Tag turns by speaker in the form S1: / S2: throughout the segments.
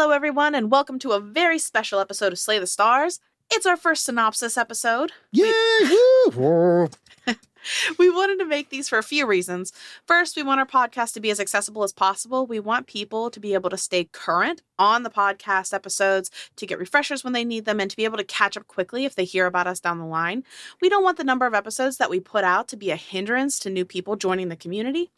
S1: Hello, everyone, and welcome to a very special episode of Slay the Stars. It's our first synopsis episode.
S2: Yay! woo!
S1: We wanted to make these for a few reasons. First, we want our podcast to be as accessible as possible. We want people to be able to stay current on the podcast episodes, to get refreshers when they need them, and to be able to catch up quickly if they hear about us down the line. We don't want the number of episodes that we put out to be a hindrance to new people joining the community.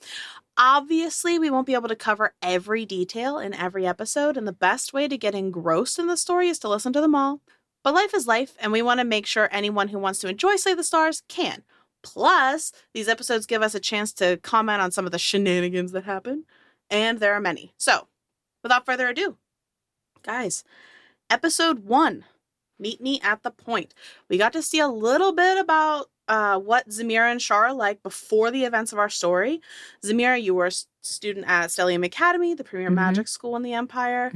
S1: Obviously, we won't be able to cover every detail in every episode, and the best way to get engrossed in the story is to listen to them all. But life is life, and we want to make sure anyone who wants to enjoy Slay the Stars can. Plus, these episodes give us a chance to comment on some of the shenanigans that happen, and there are many. So, without further ado, guys, episode one Meet Me at the Point. We got to see a little bit about uh, what Zamira and Shar are like before the events of our story. Zamira, you were a student at Stellium Academy, the premier
S3: Mhm.
S1: magic school in the Empire.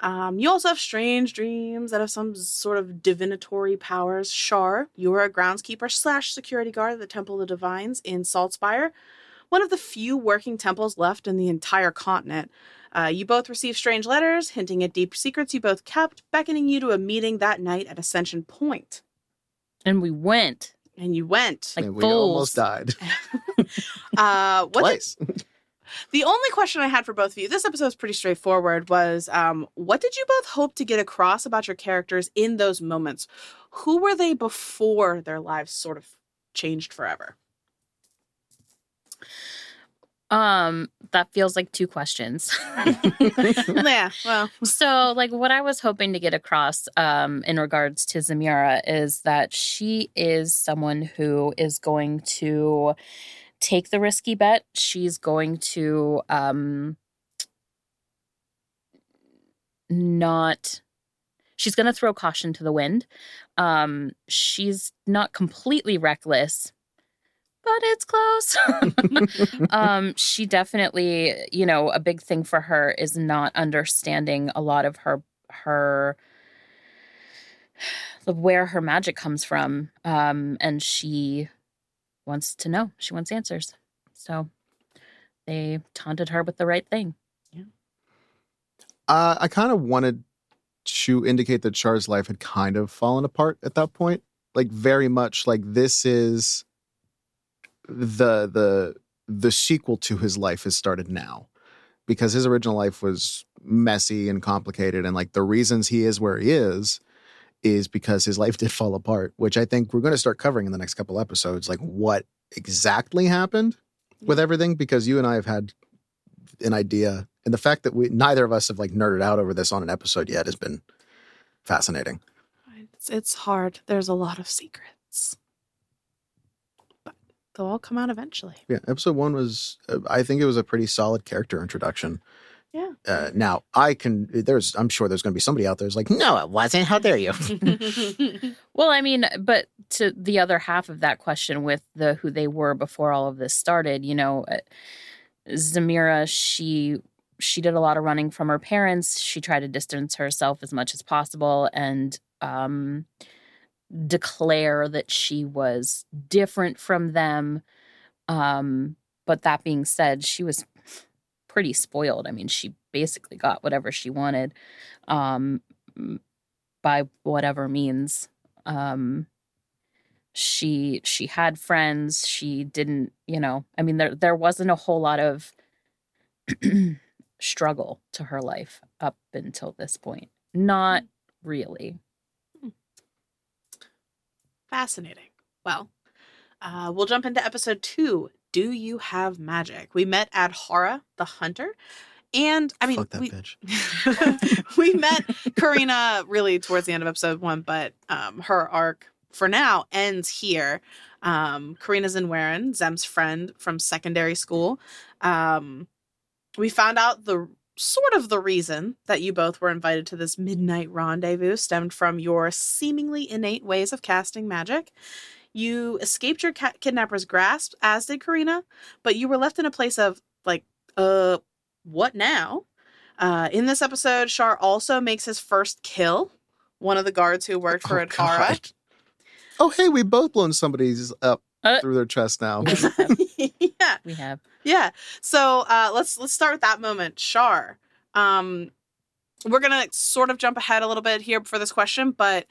S1: Um, you also have strange dreams that have some sort of divinatory powers. Shar, you were a groundskeeper slash security guard at the Temple of the Divines in Saltspire, one of the few working temples left in the entire continent. Uh, you both received strange letters hinting at deep secrets you both kept, beckoning you to a meeting that night at Ascension Point.
S3: And we went.
S1: And you went.
S3: Like
S2: and we
S3: fools.
S2: almost died
S1: Uh, what did-
S2: twice.
S1: The only question I had for both of you, this episode is pretty straightforward, was um, what did you both hope to get across about your characters in those moments? Who were they before their lives sort of changed forever?
S3: Um, that feels like two questions.
S1: yeah, well,
S3: so like what I was hoping to get across um in regards to Zamira is that she is someone who is going to take the risky bet. She's going to um not she's going to throw caution to the wind. Um she's not completely reckless, but it's close. um she definitely you know a big thing for her is not understanding a lot of her her where her magic comes from um and she wants to know she wants answers so they taunted her with the right thing
S2: Uh, I kind of wanted to indicate that Shar's life had kind of fallen apart at that point. Like very much like this is the the the sequel to his life has started now. Because his original life was messy and complicated and like the reasons he is where he is is because his life did fall apart, which I think we're going to start covering in the next couple episodes like what exactly happened with everything because you and I have had an idea and the fact that we neither of us have like nerded out over this on an episode yet has been fascinating
S1: it's, it's hard. There's a lot of secrets. But they'll all come out eventually.
S2: yeah episode one was uh, i think it was a pretty solid character introduction
S1: Yeah.
S2: uh, now i can there's i'm sure there's going to be somebody out there who's like no it wasn't how dare you
S3: well i mean but to the other half of that question with the who they were before all of this started you know uh, zamira she she did a lot of running from her parents she tried to distance herself as much as possible and um declare that she was different from them um but that being said she was pretty spoiled. I mean she basically got whatever she wanted um by whatever means. Um she she had friends. She didn't you know i mean there there wasn't a whole lot of struggle to her life up until this point. Not really
S1: Fascinating. Well, uh, we'll jump into episode two. Do you have magic? We met Adhara, the hunter, and I mean, we, we met Karina really towards the end of episode one, but um, her arc for now ends here. Um, Karina's in Warren, Zem's friend from secondary school. Um, we found out the sort of the reason that you both were invited to this midnight rendezvous stemmed from your seemingly innate ways of casting magic. You escaped your ca- kidnapper's grasp, as did Karina, but you were left in a place of like, uh, what now? Uh, in this episode, Shar also makes his first kill. One of the guards who worked for
S2: Oh,
S1: Adhara.
S2: God. oh hey we both blown somebody's up
S3: Uh.
S2: through their chest now
S1: yeah,
S3: we have
S1: yeah. So uh, let's let's start with that moment. Shar, um, we're gonna sort of jump ahead a little bit here for this question, but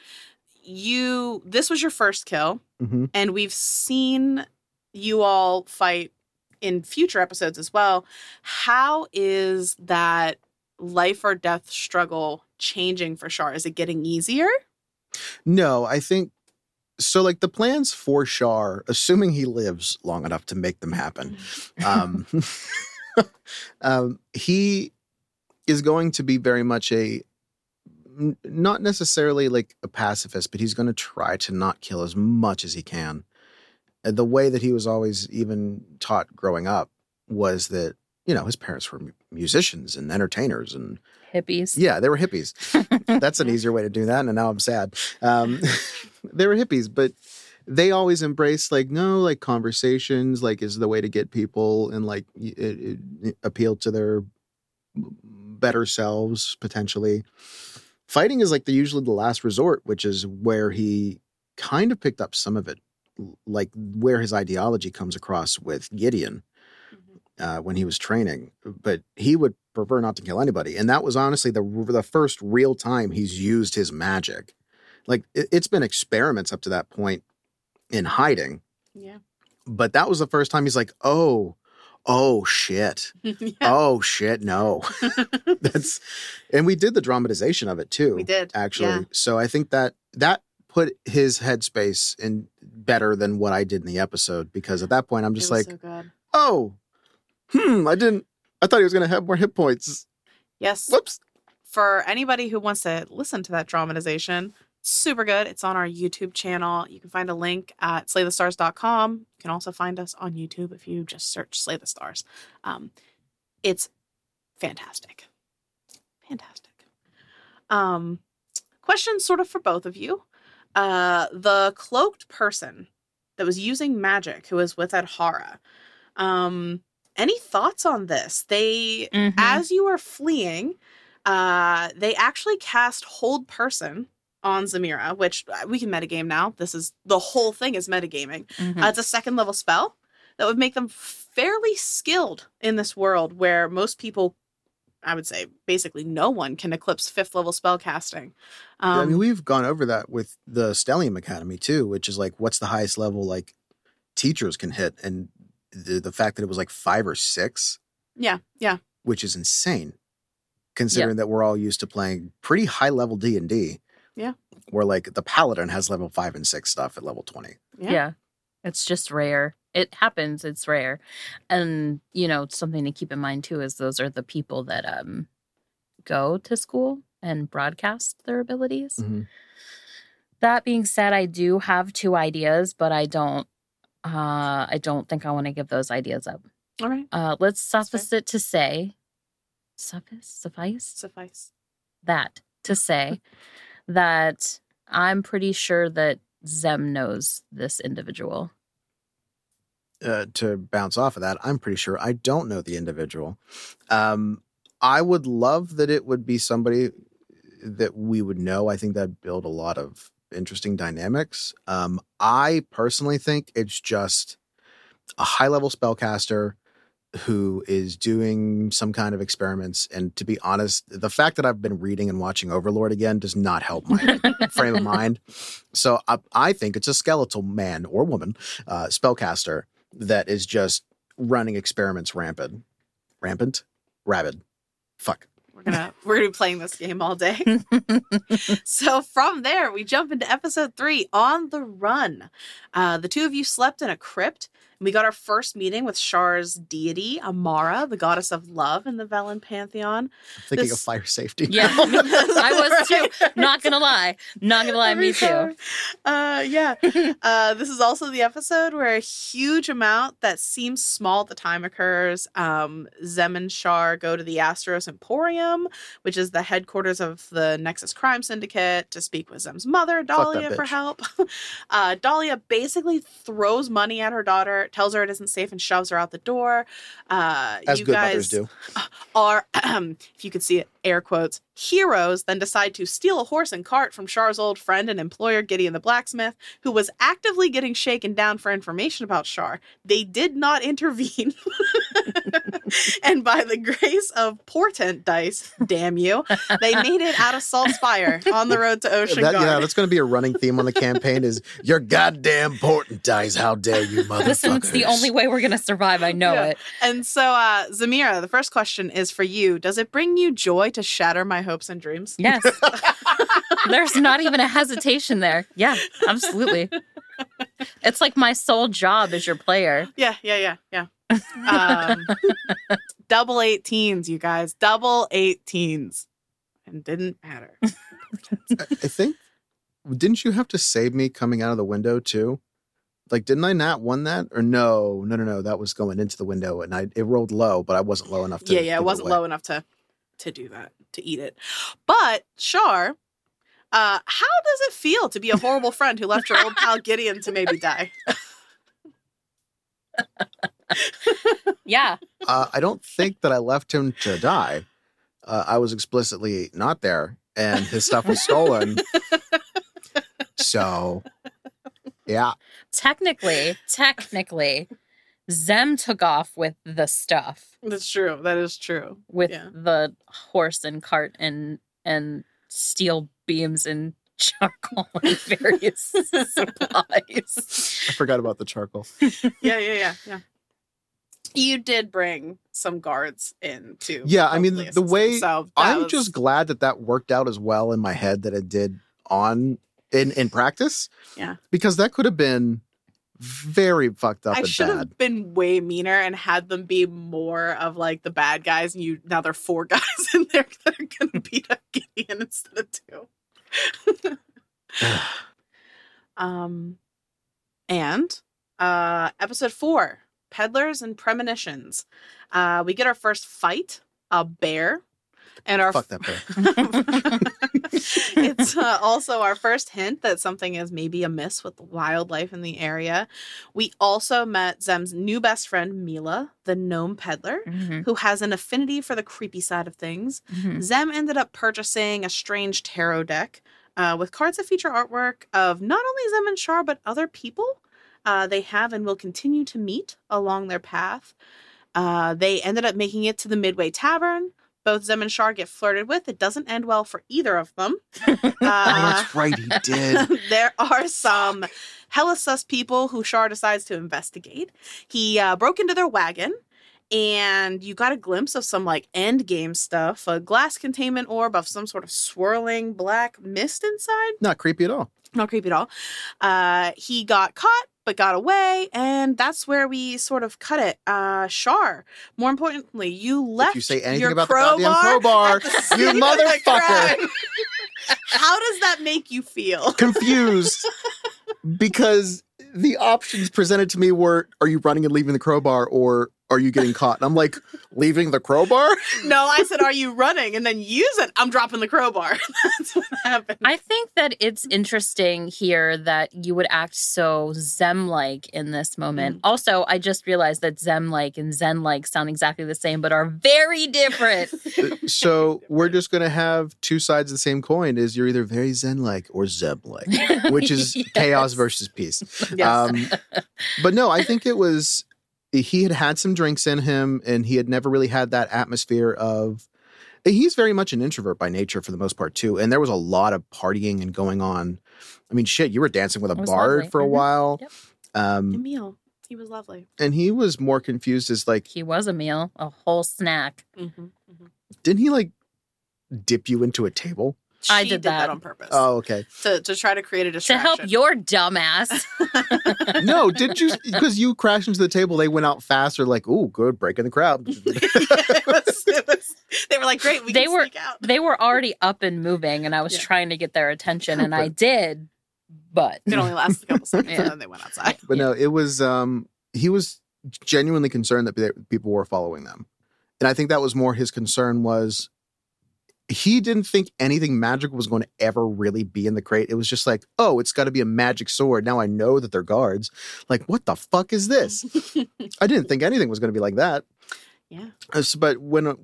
S1: you this was your first kill,
S2: Mhm.
S1: and we've seen you all fight in future episodes as well. How is that life or death struggle changing for Shar? Is it getting easier?
S2: No, I think so. Like the plans for Shar, assuming he lives long enough to make them happen, um, um, he is going to be very much a n- not necessarily like a pacifist, but he's going to try to not kill as much as he can. And the way that he was always even taught growing up was that you know his parents were musicians and entertainers and
S3: Hippies.
S2: yeah, they were hippies. That's an easier way to do that. And now I'm sad. Um, they were hippies, but they always embraced like no, like conversations, like is the way to get people and like y- it, it, appeal to their better selves potentially. Fighting is like the usually the last resort, which is where he kind of picked up some of it, like where his ideology comes across with Gideon uh, when he was training, but he would prefer not to kill anybody. And that was honestly the the first real time he's used his magic. Like it, it's been experiments up to that point in hiding,
S1: Yeah.
S2: but that was the first time he's like, oh, oh shit,
S1: yeah.
S2: oh shit, no. That's and we did the dramatization of it too
S1: We did.
S2: actually.
S1: Yeah.
S2: So I think that that put his headspace in better than what I did in the episode because at that point I'm just like,
S1: so
S2: oh, hmm, I didn't. I thought he was going to have more hit points.
S1: Yes.
S2: Whoops.
S1: For anybody who wants to listen to that dramatization, super good. It's on our YouTube channel. You can find a link at slaythestars.com. You can also find us on YouTube if you just search Slay the Stars. Um, it's fantastic. Fantastic. Um, question sort of for both of you. Uh, the cloaked person that was using magic who was with Adhara. Um, any thoughts on this? They
S3: Mhm.
S1: as you are fleeing, uh, they actually cast Hold Person on Zamira, which uh, we can metagame now. This is the whole thing is metagaming.
S3: Mhm.
S1: Uh, it's a second level spell that would make them fairly skilled in this world where most people, I would say, basically no one can eclipse fifth level spell casting. Um,
S2: I mean, we've gone over that with the Stellium Academy too, which is like, what's the highest level like teachers can hit, and the the fact that it was like five or six,
S1: yeah, yeah,
S2: which is insane, considering that we're all used to playing pretty high level D and D.
S1: Yeah.
S2: Where like the Paladin has level five and six stuff at level twenty.
S1: yeah.
S3: yeah. It's just rare. It happens, it's rare. And, you know, something to keep in mind too is those are the people that um go to school and broadcast their abilities.
S2: Mhm.
S3: That being said, I do have two ideas, but I don't uh I don't think I want to give those ideas up.
S1: All right,
S3: Uh let's suffice it to say suffice suffice
S1: suffice.
S3: that to say that I'm pretty sure that Zem knows this individual.
S2: uh, to bounce off of that, I'm pretty sure I don't know the individual. Um, I would love that it would be somebody that we would know. I think that'd build a lot of interesting dynamics. Um, I personally think it's just a high level spellcaster who is doing some kind of experiments. And to be honest, the fact that I've been reading and watching Overlord again does not help my frame of mind. So I, I think it's a skeletal man or woman uh, spellcaster that is just running experiments rampant, rampant, rabid. Fuck.
S1: We're gonna we're gonna be playing this game all day. so from there, we jump into episode three on the run. Uh, the two of you slept in a crypt. And we got our first meeting with Shar's deity, Amara, the goddess of love in the Velen pantheon.
S2: I'm thinking
S1: This-
S2: of fire safety.
S3: Yeah, I was too. Not gonna lie. Not gonna lie, me too.
S1: Uh, yeah. Uh, this is also the episode where a huge amount that seems small at the time occurs. Um, Zem and Shar go to the Astros Emporium, which is the headquarters of the Nexus Crime Syndicate, to speak with Zem's mother,
S2: that
S1: Dahlia, for help. Uh, Dahlia basically throws money at her daughter, tells her it isn't safe, and shoves her out the door. Uh,
S2: As
S1: you
S2: good
S1: guys
S2: mothers do.
S1: are, if you could see it, air quotes, heroes then decide to steal a horse and cart from Shar's old friend and employer, Gideon the blacksmith, who was actively getting shaken down for information about Char. They did not intervene. and by the grace of portent dice, damn you, they made it out of Saltspire on the road to Ocean
S2: That,
S1: Guard.
S2: yeah, that's going to be a running theme on the campaign. Is your goddamn portent dice? How dare you, motherfuckers?
S3: Listen, it's the only way we're gonna survive. I know
S1: Yeah.
S3: it.
S1: and so, uh, Zamira, the first question is for you. Does it bring you joy to shatter my hopes and dreams?
S3: Yes. There's not even a hesitation there. Yeah, absolutely. It's like my sole job as your player.
S1: Yeah, yeah, yeah, yeah. Um, double 18s, you guys. Double 18s. And didn't matter.
S2: I I think didn't you have to save me coming out of the window too? Like, didn't I not won that? Or no, no, no, no. That was going into the window, and I it rolled low, but I wasn't low enough to.
S1: yeah, yeah,
S2: give
S1: it wasn't
S2: away.
S1: low enough to to do that, to eat it. But Shar, uh, how does it feel to be a horrible friend who left your old pal Gideon to maybe die?
S3: Yeah.
S2: Uh, I don't think that I left him to die. Uh, I was explicitly not there, and his stuff was stolen. so, yeah,
S3: Technically, technically, Zem took off with the stuff,
S1: That's true. That is true.
S3: with
S1: Yeah.
S3: the horse and cart and and steel beams and charcoal and various supplies.
S2: I forgot about the charcoal.
S1: Yeah, yeah, yeah, yeah. You did bring some guards in too.
S2: Yeah, I mean, the way-
S1: So
S2: I'm
S1: was-
S2: just glad that that worked out as well in my head that it did on in in practice.
S1: Yeah.
S2: because that could have been very fucked up
S1: I should
S2: bad.
S1: have been way meaner and had them be more of like the bad guys, and you now there are four guys in there that are gonna beat up Gideon instead of two. um, and uh, episode four, peddlers and premonitions. Uh, we get our first fight, a bear, and our
S2: Fuck that bear.
S1: it's uh, also our first hint that something is maybe amiss with wildlife in the area. We also met Zem's new best friend, Mila, the gnome peddler,
S3: Mhm,
S1: who has an affinity for the creepy side of things.
S3: mhm.
S1: Zem ended up purchasing a strange tarot deck uh, with cards that feature artwork of not only Zem and Shar, but other people uh, they have and will continue to meet along their path. Uh, they ended up making it to the Midway Tavern. Both Zem and Shar get flirted with. It doesn't end well for either of them.
S2: oh,
S1: Uh,
S2: that's right, he did.
S1: there are some hella sus people who Shar decides to investigate. He uh, broke into their wagon, and you got a glimpse of some like end game stuff a glass containment orb of some sort of swirling black mist inside.
S2: Not creepy at all.
S1: Not creepy at all. Uh, he got caught. But got away, and that's where we sort of cut it. Uh, Shar. More importantly, you left.
S2: if you say anything about the
S1: crowbar
S2: goddamn crowbar,
S1: the
S2: you
S1: the
S2: motherfucker.
S1: How does that make you feel?
S2: Confused because the options presented to me were: Are you running and leaving the crowbar, or are you getting caught? And I'm like, leaving the crowbar.
S1: No, I said, "Are you running?" And then you said, "I'm dropping the crowbar." That's what happened.
S3: I think that it's interesting here that you would act so Zem like in this moment. Mm. Also, I just realized that Zem like and Zen like sound exactly the same, but are very different.
S2: Uh, so we're just gonna have two sides of the same coin: is you're either very zen like or zeb like, which is
S3: Yes.
S2: chaos versus peace.
S1: Yes.
S2: Um, but no, I think it was he had had some drinks in him, and he had never really had that atmosphere of. He's very much an introvert by nature for the most part too, and there was a lot of partying and going on. I mean, shit, you were dancing with a bard
S3: lovely.
S2: for a
S3: Mhm.
S2: while,
S3: Yep.
S2: um,
S1: Emil, he was lovely.
S2: and he was more confused as like,
S3: he was a meal, a whole snack.
S1: Mm-hmm.
S2: didn't he like dip you into a table?
S3: I
S1: She
S3: did that.
S1: on purpose
S2: Oh, okay.
S1: to to try to create a distraction.
S3: To help your dumbass.
S2: No, did you? Because you crashed into the table, they went out faster. Like, ooh, good, breaking the crowd.
S1: it was, it was, they were like, "Great, we
S3: They
S1: can
S3: were-
S1: sneak out."
S3: they were already up and moving, and I was
S1: Yeah.
S3: trying to get their attention, and I did, but
S1: It only lasted a couple seconds,
S3: Yeah.
S1: and then they went outside.
S2: But no, it was. um He was genuinely concerned that people were following them, and I think that was more his concern was. He didn't think anything magical was going to ever really be in the crate. It was just like, oh, it's got to be a magic sword. Now I know that they're guards. Like, what the fuck is this? I didn't think anything was going to be like that.
S1: Yeah.
S2: Uh, But when, uh,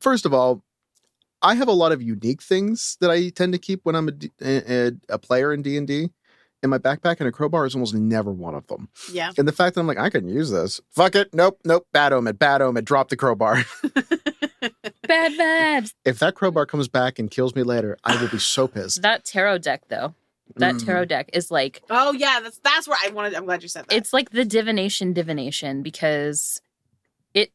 S2: first of all, I have a lot of unique things that I tend to keep when I'm a player in D and D, in my backpack, and a crowbar is almost never one of them.
S1: Yeah.
S2: And the fact that I'm like, I can use this. Fuck it. Nope. Nope. Bad omen. Bad omen. Drop the crowbar.
S3: Bad, vibes.
S2: if that crowbar comes back and kills me later, I will be so pissed.
S3: That tarot deck, though, that
S2: Mm.
S3: tarot deck is like
S1: Oh yeah, that's that's where I wanted. I'm glad you said that.
S3: it's like the divination divination because it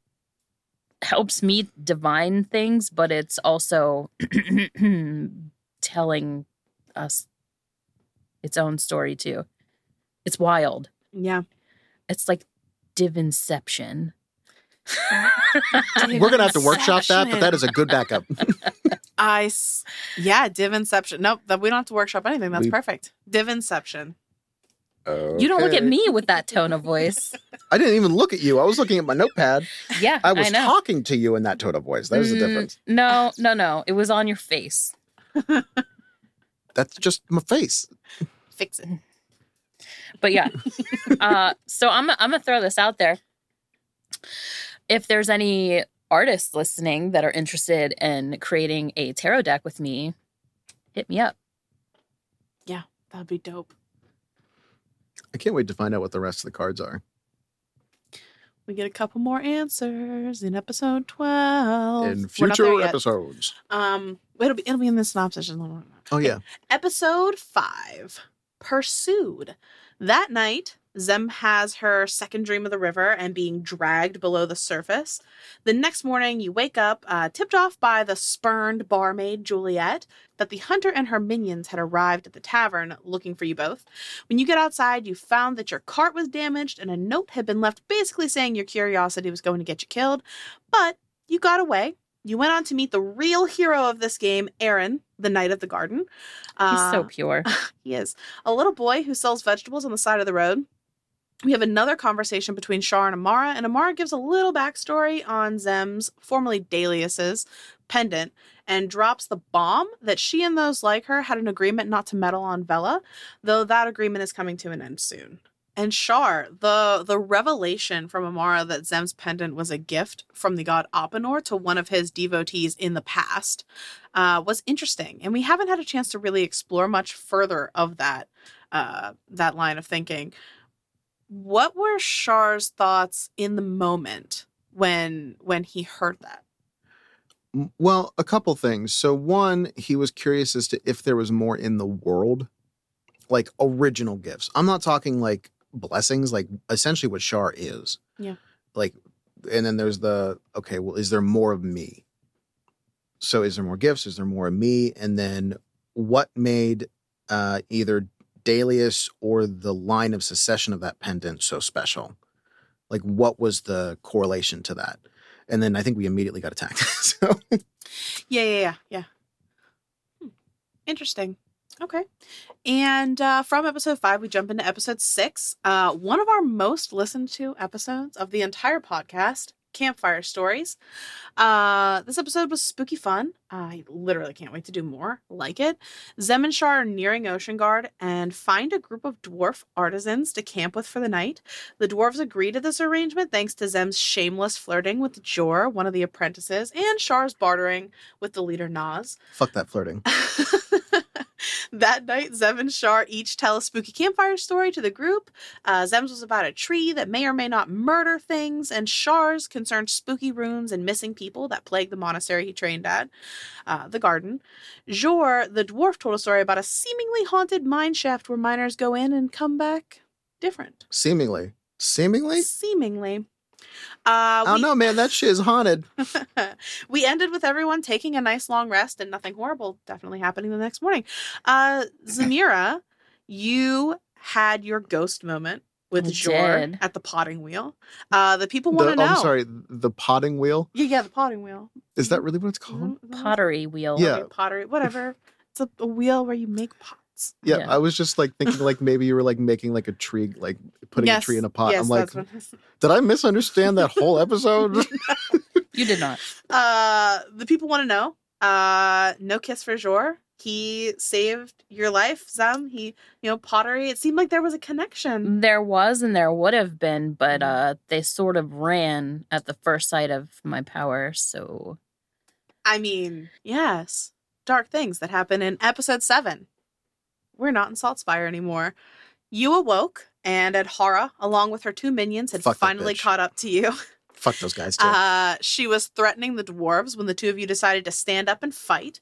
S3: helps me divine things, but it's also telling us its own story too. It's wild.
S1: yeah.
S3: It's like divinception.
S2: We're gonna have to workshop that, but that is a good backup.
S1: I s- yeah, divinception. Nope, that we don't have to workshop anything. That's
S2: We-
S1: perfect. Divinception.
S3: You don't look at me with that tone of voice.
S2: I didn't even look at you. I was looking at my notepad.
S3: Yeah,
S2: I was
S3: know.
S2: talking to you in that tone of voice. There's the
S3: Mm,
S2: difference.
S3: No, no, no. It was on your face.
S2: That's just my face.
S1: Fix it.
S3: But yeah. uh, so I'm I'm gonna throw this out there. If there's any artists listening that are interested in creating a tarot deck with me, hit me up.
S1: Yeah, that'd be dope.
S2: I can't wait to find out what the rest of the cards are.
S1: We get a couple more answers in episode twelve.
S2: in future episodes.
S1: Um, it'll be it'll be in the synopsis.
S2: Oh yeah.
S1: Episode five Pursued. That night, Zem has her second dream of the river and being dragged below the surface. The next morning, you wake up, uh, tipped off by the spurned barmaid Juliet, that the hunter and her minions had arrived at the tavern looking for you both. When you get outside, you found that your cart was damaged and a note had been left basically saying your curiosity was going to get you killed. But you got away. You went on to meet the real hero of this game, Aaron, the Knight of the Garden.
S3: He's so
S1: Uh,
S3: pure.
S1: he is a little boy who sells vegetables on the side of the road. We have another conversation between Shar and Amara, and Amara gives a little backstory on Zem's, formerly Dalius's, pendant, and drops the bomb that she and those like her had an agreement not to meddle on Vela, though that agreement is coming to an end soon. And Shar, the the revelation from Amara that Zem's pendant was a gift from the god Apenor to one of his devotees in the past, uh, was interesting, and we haven't had a chance to really explore much further of that uh, that line of thinking. What were Shar's thoughts in the moment when when he heard that?
S2: Well, a couple things. So one, he was curious as to if there was more in the world, like original gifts. I'm not talking like blessings, like essentially what Shar is.
S1: Yeah.
S2: Like, and then there's the okay. Well, is there more of me? So is there more gifts? Is there more of me? And then what made uh, either Dalius or the line of secession of that pendant so special? Like, what was the correlation to that? And then I think we immediately got attacked. so
S1: Yeah, yeah, yeah, yeah. Hmm. Interesting. Okay. And uh, from episode five, we jump into episode six. Uh, one of our most listened to episodes of the entire podcast, Campfire Stories. Uh, this episode was spooky fun. I literally can't wait to do more like it. Zem and Shar are nearing Ocean Guard and find a group of dwarf artisans to camp with for the night. The dwarves agree to this arrangement thanks to Zem's shameless flirting with Jor, one of the apprentices, and Shar's bartering with the leader Nas.
S2: fuck that flirting.
S1: that night, Zem and Shar each tell a spooky campfire story to the group. Uh, Zem's was about a tree that may or may not murder things, and Shar's concerned spooky runes and missing people that plague the monastery he trained at, uh, the garden. Jor, the dwarf, told a story about a seemingly haunted mine shaft where miners go in and come back different.
S2: Seemingly. Seemingly?
S1: Seemingly. Uh,
S2: Oh
S1: we-
S2: no, man, that shit is haunted.
S1: we ended with everyone taking a nice long rest and nothing horrible definitely happening the next morning. Uh Zamira, you had your ghost moment with
S3: I
S1: Jor
S3: did.
S1: at the potting wheel. Uh the people want to
S2: oh,
S1: know.
S2: I'm sorry, the potting wheel.
S1: Yeah, yeah, the potting wheel.
S2: Is that really what it's called?
S1: Mhm, mhm.
S3: Pottery wheel.
S2: Yeah.
S1: Pottery, whatever. it's a, a wheel where you make pots.
S2: Yeah,
S3: Yeah.
S2: I was just like thinking like maybe you were like making like a tree, like putting
S1: yes,
S2: a tree in a pot.
S1: Yes,
S2: I'm like, did I misunderstand that whole episode?
S3: You did not.
S1: uh the people want to know. Uh no kiss for Jor. He saved your life, Zam. He, you know, pottery. It seemed like there was a connection.
S3: There was and there would have been, but
S1: Mhm.
S3: uh they sort of ran at the first sight of my power, so
S1: I mean, yes, dark things that happen in episode seven. We're not in Saltspire anymore. You awoke, and Adhara, along with her two minions, had
S2: Fuck that
S1: finally
S2: bitch.
S1: caught up to you.
S2: Fuck those guys too.
S1: Uh, she was threatening the dwarves when the two of you decided to stand up and fight.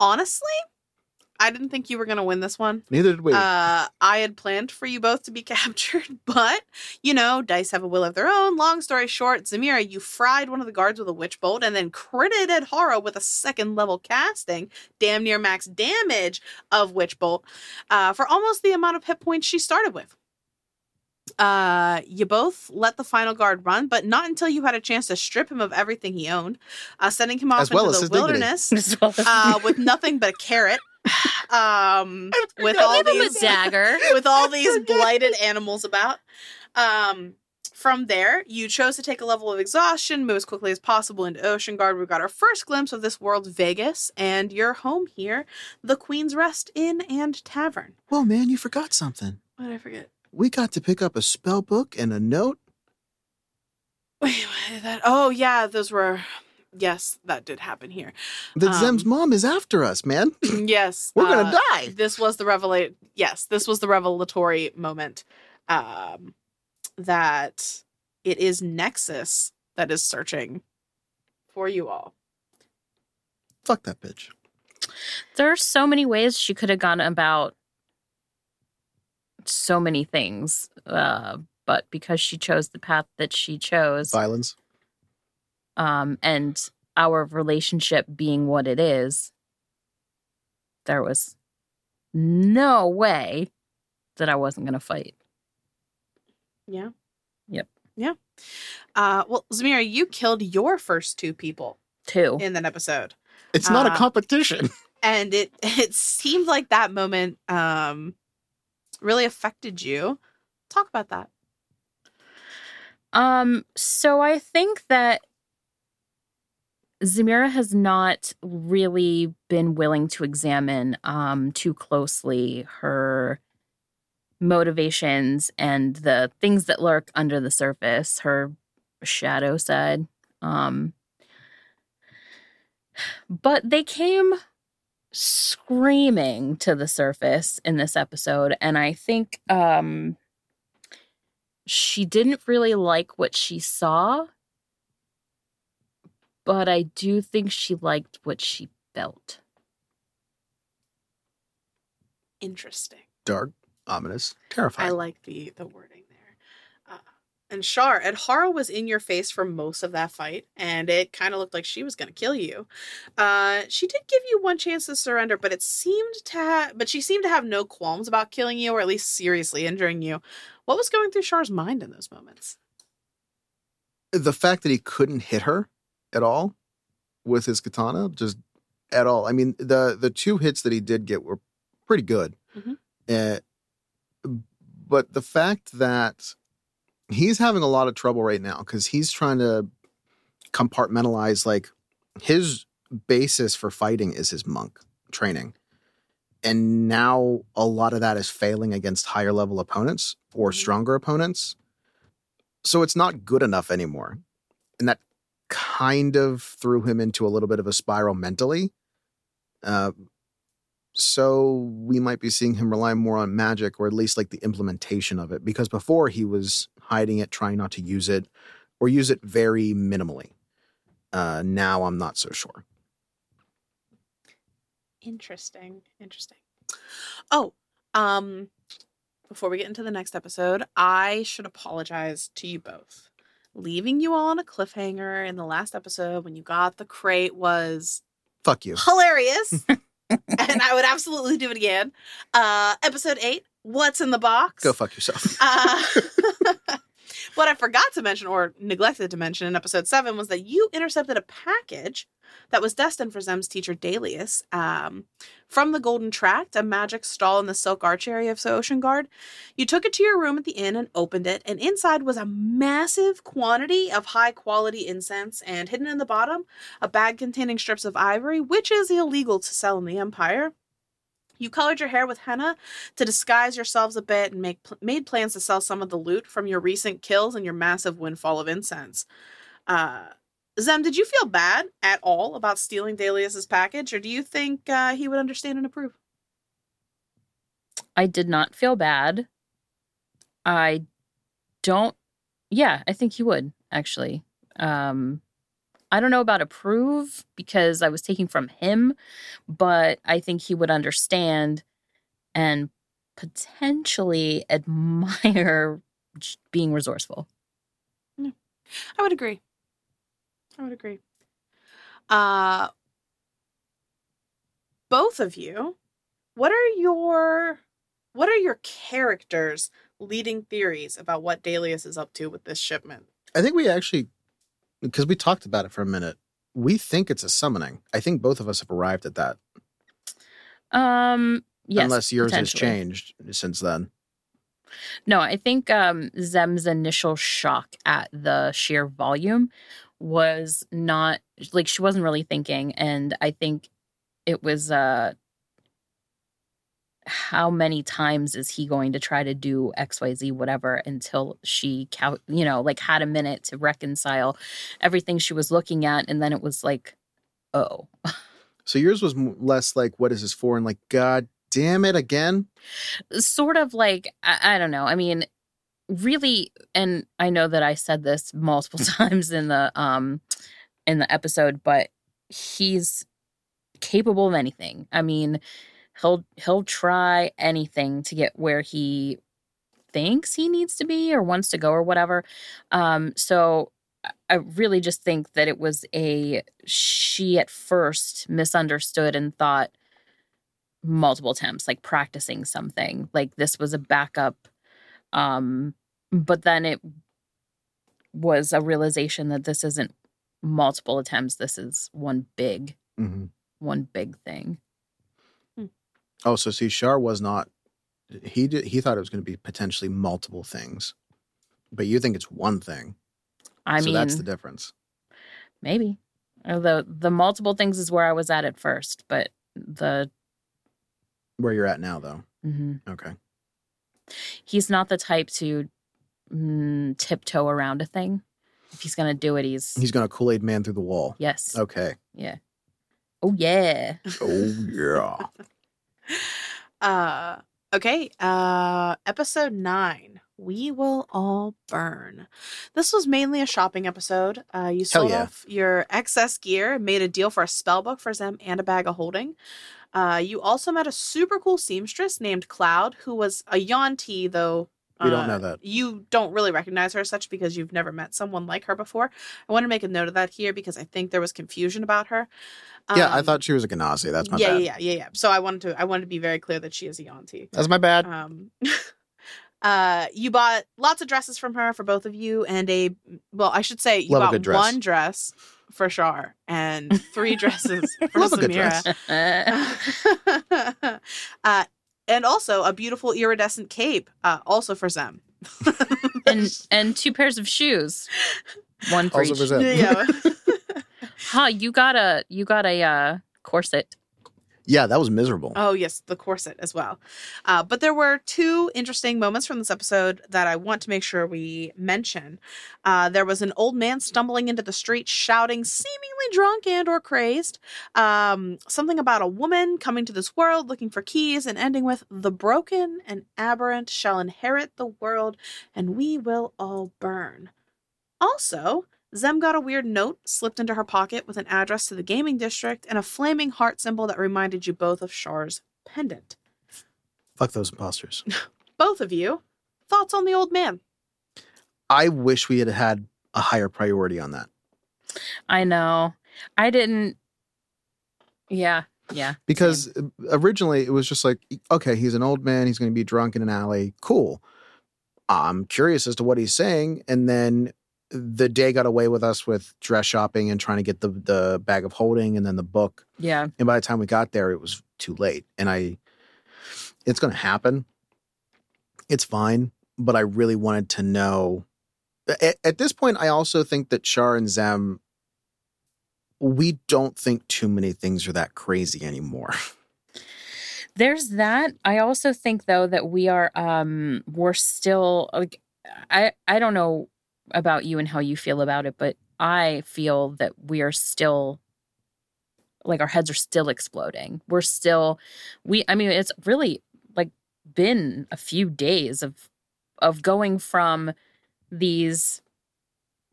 S1: Honestly, I didn't think you were going to win this one.
S2: Neither did we.
S1: Uh, I had planned for you both to be captured, but you know, dice have a will of their own. Long story short, Zamira, you fried one of the guards with a witch bolt and then critted Adhara with a second level casting, damn near max damage of witch bolt, uh, for almost the amount of hit points she started with. Uh, you both let the final guard run, but not until you had a chance to strip him of everything he owned, uh, sending him off
S2: As
S1: into
S2: as
S1: the wilderness
S3: well
S1: uh, with nothing but a carrot. Um, with all
S3: Give a
S1: these
S3: dagger.
S1: with all these blighted animals about. Um, from there, you chose to take a level of exhaustion, move as quickly as possible into Ocean Guard. We got our first glimpse of this world's Vegas and your home here, the Queen's Rest Inn and Tavern.
S2: Whoa, man, you forgot something.
S1: What did I forget?
S2: We got to pick up a spell book and a note.
S1: Wait, what did that? Oh yeah, those were. Yes, that did happen here.
S2: That
S1: Um,
S2: Zem's mom is after us, man.
S1: yes,
S2: We're gonna
S1: uh,
S2: die.
S1: this was the revelate yes this was the revelatory moment um that it is nexus that is searching for you all
S2: Fuck that bitch.
S3: There are so many ways she could have gone about so many things. Uh, but because she chose the path that she chose,
S2: Violence.
S3: Um, and our relationship being what it is, there was no way that I wasn't going to fight.
S1: yeah
S3: Yep.
S1: yeah uh well zamira you killed your first two people
S3: Too.
S1: in that episode
S2: It's not a
S1: Uh,
S2: competition.
S1: and it it seemed like that moment um really affected you talk about that
S3: Um, so I think that Zamira has not really been willing to examine um too closely her motivations and the things that lurk under the surface, her shadow side. Um but they came screaming to the surface in this episode and I think um she didn't really like what she saw, but I do think she liked what she felt.
S1: interesting
S2: Dark, ominous, terrifying.
S1: I like the the wording there. Uh, and Shar, Adhara was in your face for most of that fight, and it kind of looked like she was going to kill you. Uh, she did give you one chance to surrender, but it seemed to ha- but she seemed to have no qualms about killing you, or at least seriously injuring you. What was going through Shar's mind in those moments?
S2: the fact that he couldn't hit her at all with his katana, just at all. I mean, the the two hits that he did get were pretty good.
S1: Mhm.
S2: Uh, but the fact that he's having a lot of trouble right now because he's trying to compartmentalize like his basis for fighting is his monk training. And now a lot of that is failing against higher level opponents or
S1: Mhm.
S2: stronger opponents. So it's not good enough anymore. And that kind of threw him into a little bit of a spiral mentally. Uh, so we might be seeing him rely more on magic or at least like the implementation of it because before he was hiding it, trying not to use it or use it very minimally. Uh, now I'm not so sure.
S1: Interesting. Interesting. Oh, um, before we get into the next episode, I should apologize to you both. Leaving you all on a cliffhanger in the last episode when you got the crate was
S2: Fuck you.
S1: hilarious. and I would absolutely do it again. Uh episode 8, What's in the Box?
S2: Go fuck yourself.
S1: Uh, what I forgot to mention or neglected to mention in episode seven was that you intercepted a package that was destined for Zem's teacher Dalius um, from the Golden Tract, a magic stall in the Silk Arch area of Ocean Guard. You took it to your room at the inn and opened it, and inside was a massive quantity of high quality incense, and hidden in the bottom, a bag containing strips of ivory, which is illegal to sell in the Empire. You colored your hair with henna to disguise yourselves a bit and make made plans to sell some of the loot from your recent kills and your massive windfall of incense. Uh, Zem, did you feel bad at all about stealing Dalius's package, or do you think uh, he would understand and approve?
S3: I did not feel bad. I don't yeah, I think he would actually. Um I don't know about approve because I was taking from him, but I think he would understand and potentially admire being resourceful.
S1: I would agree. I would agree. Uh both of you, what are your what are your characters' leading theories about what Dalius is up to with this shipment?
S2: I think we actually, because we talked about it for a minute, we think it's a summoning. I think both of us have arrived at that,
S3: Um yes,
S2: unless yours has changed since then.
S3: No, I think um, Zem's initial shock at the sheer volume was not like she wasn't really thinking, and I think it was uh, how many times is he going to try to do X, Y, Z, whatever until she, you know, like had a minute to reconcile everything she was looking at, and then it was like, oh,
S2: So yours was less like, what is this for? And like, God damn it again.
S3: sort of like I, I don't know. I mean, really, and I know that I said this multiple times in the um in the episode, but he's capable of anything. I mean, he'll he'll try anything to get where he thinks he needs to be or wants to go or whatever. Um, so I- really just think that it was a she at first misunderstood and thought multiple attempts, like practicing something. Like this was a backup. Um, but then it was a realization that this isn't multiple attempts. This is one big,
S2: Mm-hmm.
S3: one big thing.
S2: Oh, so see, Shar was not. He did. He thought it was going to be potentially multiple things, but you think it's one thing.
S3: I
S2: so
S3: mean,
S2: that's the difference.
S3: maybe. Although the multiple things is where I was at at first, but the
S2: Where you're at now, though.
S3: mhm.
S2: Okay.
S3: he's not the type to mm, tiptoe around a thing. If he's gonna do it, he's,
S2: He's going to Kool Aid Man through the wall.
S3: yes,
S2: Okay.
S3: yeah. Oh yeah.
S2: Oh yeah.
S1: Uh okay, uh episode 9. We will all burn. This was mainly a shopping episode. Uh you sold
S2: yeah.
S1: off your excess gear, made a deal for a spell book for Zem and a bag of holding. Uh you also met a super cool seamstress named Cloud who was a Yuan-ti though
S2: We don't
S1: uh,
S2: know that.
S1: You don't really recognize her as such because you've never met someone like her before. I want to make a note of that here because I think there was confusion about her.
S2: yeah, I
S1: Um,
S2: thought she was a Genasi. That's my
S1: yeah,
S2: bad.
S1: yeah, yeah, yeah. yeah. So I wanted to I wanted to be very clear that she is a Yuan-ti.
S2: That's my bad.
S1: Um uh you bought lots of dresses from her for both of you and a well, I should say you
S2: Love
S1: bought
S2: dress.
S1: one dress for Shar and three dresses for
S2: Love a good
S1: Zamira.
S3: Uh,
S1: uh and also a beautiful iridescent cape uh also for Zem.
S3: and and two pairs of shoes. One for
S2: Also
S3: each.
S2: for Zem.
S1: yeah.
S3: Huh, you got a you got a uh corset.
S2: Yeah, that was miserable.
S1: Oh, yes, the corset as well. Uh, but there were two interesting moments from this episode that I want to make sure we mention. Uh, there was an old man stumbling into the street, shouting, seemingly drunk and or crazed, um, something about a woman coming to this world looking for keys, and ending with, "The broken and aberrant shall inherit the world, and we will all burn." Also, Zem got a weird note slipped into her pocket with an address to the gaming district and a flaming heart symbol that reminded you both of Shar's pendant.
S2: Fuck those imposters.
S1: Both of you, thoughts on the old man?
S2: I wish we had had a higher priority on that
S3: I know. I didn't Yeah, yeah.
S2: because uh, originally it was just like, okay, he's an old man. He's going to be drunk in an alley. Cool. I'm curious as to what he's saying. And then the day got away with us with dress shopping and trying to get the the bag of holding and then the book.
S3: Yeah.
S2: And by the time we got there, it was too late. And I, it's going to happen. It's fine. But I really wanted to know. At, at this point, I also think that Shar and Zem, we don't think too many things are that crazy anymore.
S3: There's that. I also think though that we are um we're still like I I don't know about you and how you feel about it, but I feel that we are still like our heads are still exploding. We're still we I mean it's really like been a few days of of going from these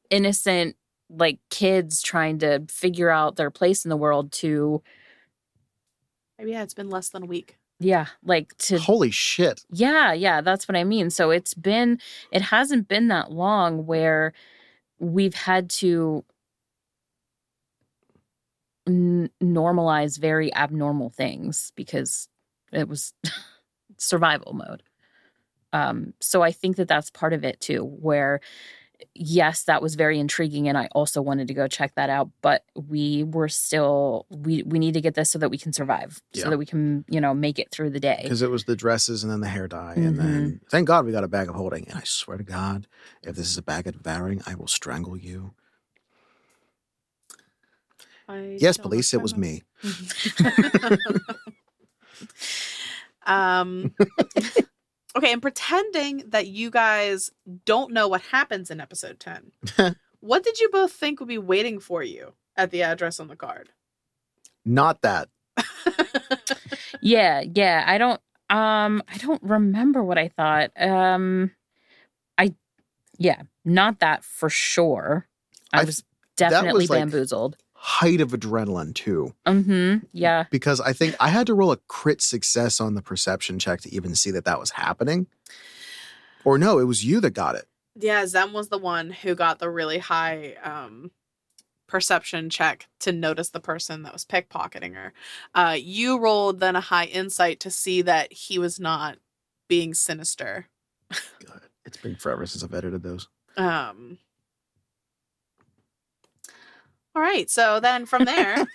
S3: innocent like kids trying to figure out their place in the world to
S1: Maybe yeah, it's been less than a week.
S3: Yeah, like to
S2: Holy shit.
S3: Yeah, yeah, that's what I mean. So it's been it hasn't been that long where we've had to n- normalize very abnormal things because it was survival mode. Um so I think that that's part of it too where yes, that was very intriguing and I also wanted to go check that out, but we were still we we need to get this so that we can survive,
S2: Yeah.
S3: so that we can, you know, make it through the day.
S2: Because it was the dresses and then the hair dye. And then thank God we got a bag of holding. And I swear to God, if this is a bag of devouring, I will strangle you.
S1: I
S2: Yes, police, it was me.
S1: um okay and pretending that you guys don't know what happens in episode 10 what did you both think would be waiting for you at the address on the card
S2: Not that.
S3: Yeah, yeah. I don't um I don't remember what I thought. Um I yeah, not that for sure. I
S2: I-
S3: was definitely
S2: was, like-
S3: bamboozled.
S2: Height of adrenaline, too.
S3: Mm-hmm. Yeah.
S2: Because I think I had to roll a crit success on the perception check to even see that that was happening. Or no, it was you that got it.
S1: yeah zem was the one who got the really high um perception check to notice the person that was pickpocketing her uh you rolled then a high insight to see that he was not being sinister
S2: God, it's been forever since I've edited those.
S1: Um. All right, so then from there,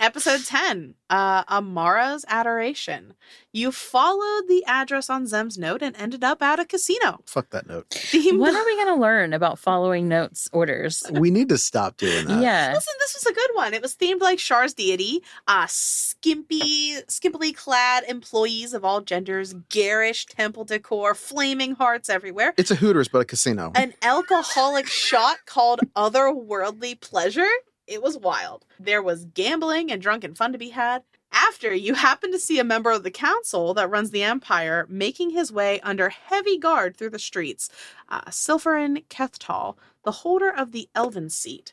S1: episode 10, uh, Amara's Adoration. You followed the address on Zem's note and ended up at a casino.
S2: Fuck that note.
S1: Themed-
S3: When are we gonna learn about following notes orders?
S2: we need to stop doing that.
S3: Yeah.
S1: Listen, this was a good one. It was themed like Shar's deity. Uh, skimpy, skimpily clad employees of all genders, garish temple decor, flaming hearts everywhere.
S2: It's a Hooters, but a casino.
S1: an alcoholic shot called otherworldly pleasure. It was wild. There was gambling and drunken fun to be had. After you happen to see a member of the council that runs the empire making his way under heavy guard through the streets, uh, Silverin Kethtal, the holder of the Elven seat.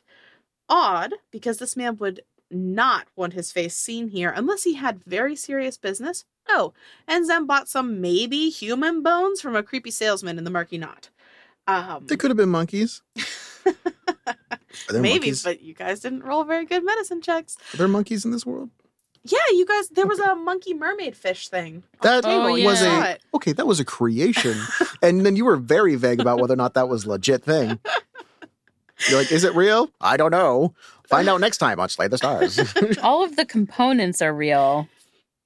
S1: Odd, because this man would not want his face seen here unless he had very serious business. Oh, and Zem bought some maybe human bones from a creepy salesman in the Murky Knot. Um,
S2: They could have been monkeys.
S1: Maybe,
S2: monkeys?
S1: but you guys didn't roll very good medicine checks.
S2: Are there monkeys in this world?
S1: Yeah, you guys. There was a monkey mermaid fish thing.
S2: That.
S3: Oh,
S2: was
S1: saw
S2: a
S1: it.
S2: okay. That was a creation, and then you were very vague about whether or not that was legit thing. You're like, is it real? I don't know. Find out next time on Slay the Stars.
S3: All of the components are real,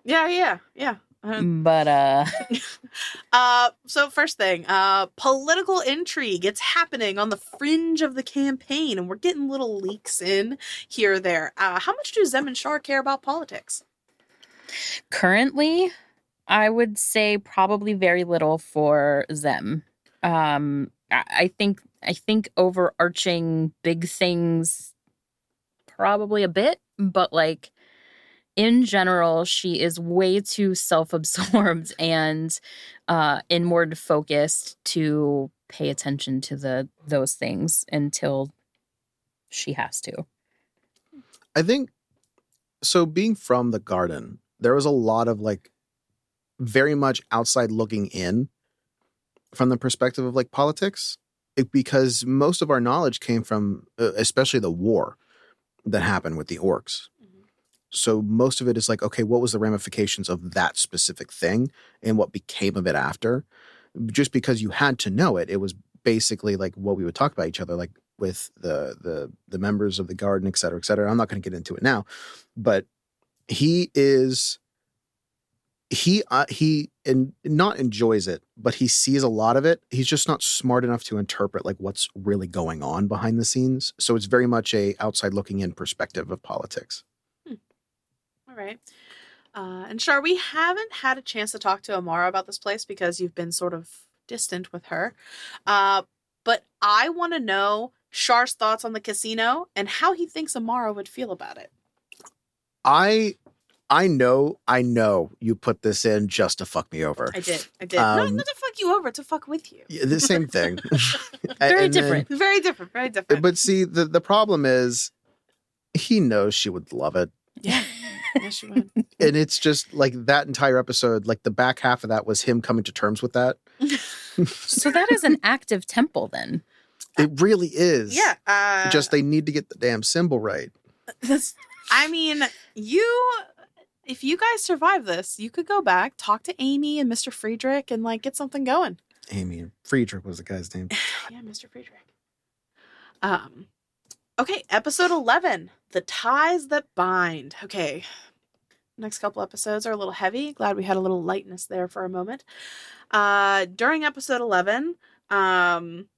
S1: Yeah, yeah, yeah. Uh,
S3: but uh
S1: Uh, so first thing, uh, political intrigue. It's happening on the fringe of the campaign, and we're getting little leaks in here or there. Uh, how much do Zem and Shar care about politics?
S3: currently I would say probably very little for Zem. Um I, I think I think overarching big things probably a bit, but like in general, she is way too self-absorbed and uh inward focused to pay attention to the those things until she has to.
S2: I think so. Being from the garden, there was a lot of like very much outside looking in from the perspective of like politics, it, because most of our knowledge came from, uh, especially the war that happened with the orcs. So most of it is like, okay, what was the ramifications of that specific thing and what became of it after? Just because you had to know it, it was basically like what we would talk about each other, like with the the the members of the garden, et cetera, et cetera. I'm not going to get into it now, but he is he uh, he and not enjoys it, but he sees a lot of it. He's just not smart enough to interpret like what's really going on behind the scenes. So it's very much a outside looking in perspective of politics.
S1: All right. Uh, and Shar, we haven't had a chance to talk to Amara about this place because you've been sort of distant with her. Uh, but I want to know Shar's thoughts on the casino and how he thinks Amara would feel about it.
S2: I I know, I know you put this in just to fuck me over.
S1: I did. I did. not,
S2: Um,
S1: not to fuck you over, to fuck with you.
S2: Yeah, the same thing.
S3: Very
S2: And then-
S3: different.
S1: Very different. Very different.
S2: but see, the, the problem is he knows she would love it.
S1: yeah. Yes, you would.
S2: And it's just like that entire episode, like the back half of that was him coming to terms with that.
S3: So that is an active temple then.
S2: It really is.
S1: Yeah. Uh,
S2: Just they need to get the damn symbol right.
S1: That's, I mean, you. If you guys survive this, you could go back, talk to Amy and Mr. Friedrich, and like get something going.
S2: Amy Friedrich was the guy's name.
S1: yeah, Mr. Friedrich. Um. Okay, episode eleven: the ties that bind. Okay, next couple episodes are a little heavy. Glad we had a little lightness there for a moment. Uh, during episode eleven, um.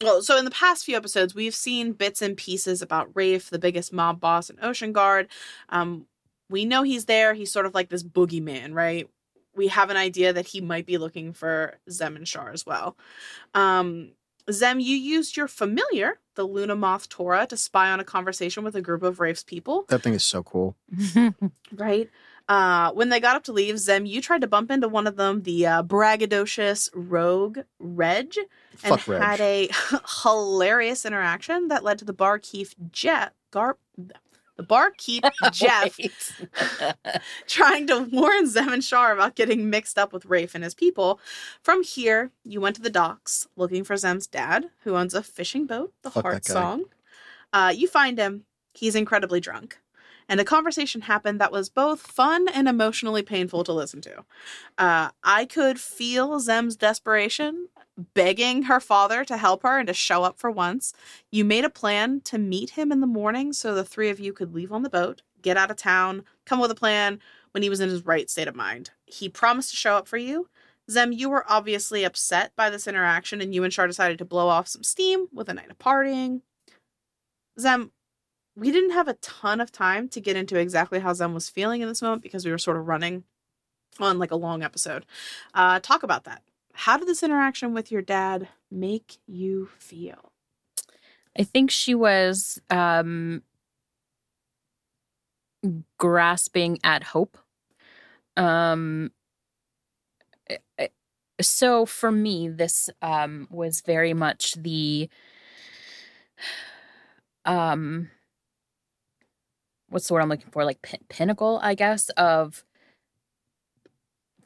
S1: Well, so in the past few episodes, we've seen bits and pieces about Rafe, the biggest mob boss in Ocean Guard. Um, we know he's there. He's sort of like this boogeyman, right? We have an idea that he might be looking for Zem and Shar as well. Um, Zem, you used your familiar, the Luna Moth Torah, to spy on a conversation with a group of Rafe's people,
S2: That thing is so cool.
S1: right? Uh, when they got up to leave, Zem, you tried to bump into one of them, the uh, braggadocious rogue Reg, and
S2: Fuck Reg.
S1: had a hilarious interaction that led to the barkeep Jet Gar- the barkeep Jeff trying to warn Zem and Shar about getting mixed up with Rafe and his people. From here, you went to the docks looking for Zem's dad, who owns a fishing boat, the
S2: Fuck
S1: Heart. Song. Uh, you find him. He's incredibly drunk. And a conversation happened that was both fun and emotionally painful to listen to. Uh, I could feel Zem's desperation, begging her father to help her and to show up for once. You made a plan to meet him in the morning so the three of you could leave on the boat, get out of town, come with a plan when he was in his right state of mind. He promised to show up for you. Zem, you were obviously upset by this interaction, and you and Shar decided to blow off some steam with a night of partying. Zem, we didn't have a ton of time to get into exactly how Zem was feeling in this moment because we were sort of running on like a long episode. Uh, talk about that. How did this interaction with your dad make you feel?
S3: I think she was um, grasping at hope. Um, I- I- so for me, this um, was very much the um, what's the word I'm looking for? Like pin- pinnacle, I guess, of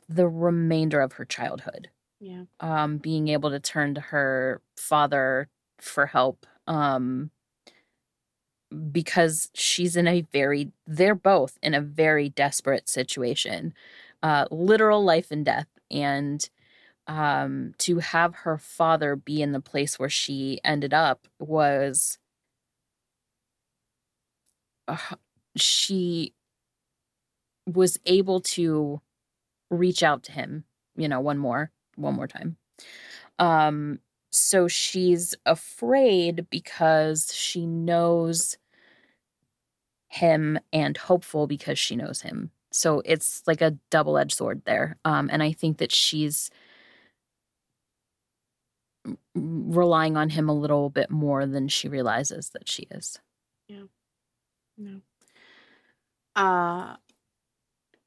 S3: the remainder of her childhood
S1: Yeah.
S3: um, being able to turn to her father for help um, because she's in a very they're both in a very desperate situation uh, literal life and death and um, to have her father be in the place where she ended up was uh, she was able to reach out to him you know one more one more time. Um so she's afraid because she knows him and hopeful because she knows him. So it's like a double-edged sword there. Um and i think that she's relying on him a little bit more than she realizes that she is. Yeah.
S1: No. Uh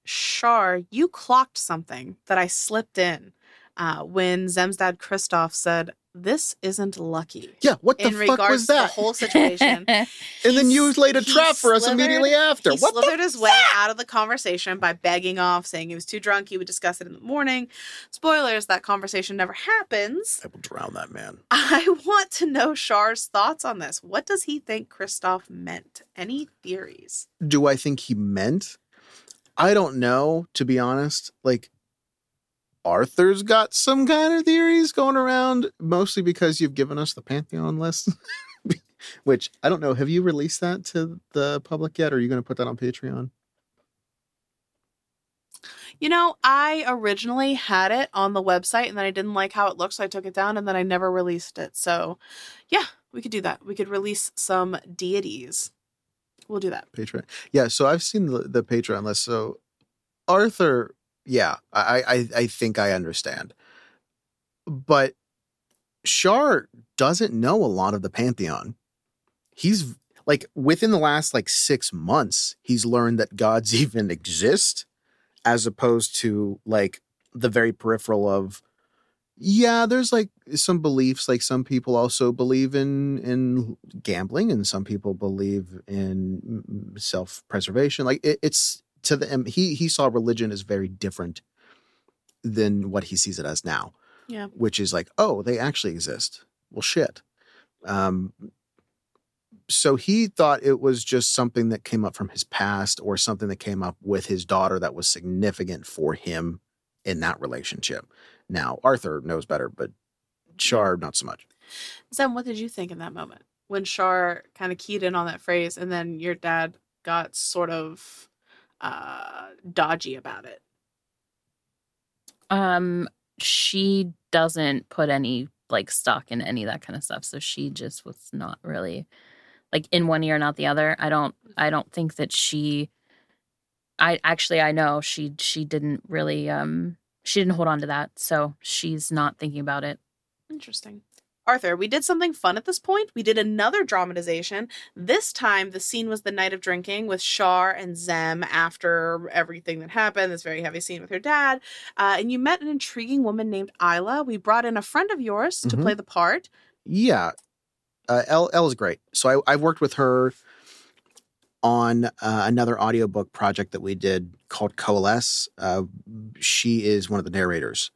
S1: Shar, you clocked something that I slipped in uh, when Zem's dad Christoph said, "This isn't lucky."
S2: Yeah, what the
S1: in
S2: fuck was
S1: to the
S2: that?
S1: whole situation,
S2: and then you laid a trap for us immediately after.
S1: he
S2: What
S1: slithered
S2: the
S1: his way out of the conversation by begging off, saying he was too drunk. He would discuss it in the morning. Spoilers: that conversation never happens.
S2: I will drown that man.
S1: I want to know Shar's thoughts on this. What does he think Christoph meant? Any theories?
S2: Do I think he meant? I don't know, to be honest. Like, Arthur's got some kind of theories going around, mostly because you've given us the Pantheon list. Which I don't know. Have you released that to the public yet? Or are you going to put that on Patreon?
S1: You know, I originally had it on the website and then I didn't like how it looked, so I took it down and then I never released it. So, yeah, we could do that. We could release some deities. We'll do that.
S2: Patreon. Yeah, so I've seen the, the Patreon list. So Arthur, yeah, I, I I think I understand. But Shar doesn't know a lot of the Pantheon. He's like within the last like six months, he's learned that gods even exist, as opposed to like the very peripheral of yeah there's like some beliefs like some people also believe in in gambling and some people believe in mm, mm, self-preservation like it, it's to them he he saw religion as very different than what he sees it as now
S1: Yeah.
S2: which is like oh they actually exist well shit um so he thought it was just something that came up from his past or something that came up with his daughter that was significant for him in that relationship. Now, Arthur knows better, but Shar, not so much.
S1: Sam, what did you think in that moment when Shar kind of keyed in on that phrase and then your dad got sort of uh dodgy about it?
S3: Um, she doesn't put any like stock in any of that kind of stuff. So she just was not really like in one ear, not the other. I don't I don't think that she I actually I know she she didn't really um she didn't hold on to that. So she's not thinking about it.
S1: Interesting. Arthur, we did something fun at this point. We did another dramatization. This time, the scene was the night of drinking with Shar and Zem after everything that happened, this very heavy scene with her dad. Uh, and you met an intriguing woman named Isla. We brought in a friend of yours to
S2: Mhm.
S1: play the part.
S2: Yeah. Uh, Elle, Elle is great. So I, I've worked with her on uh, another audiobook project that we did called Coalesce. Uh, she is one of the narrators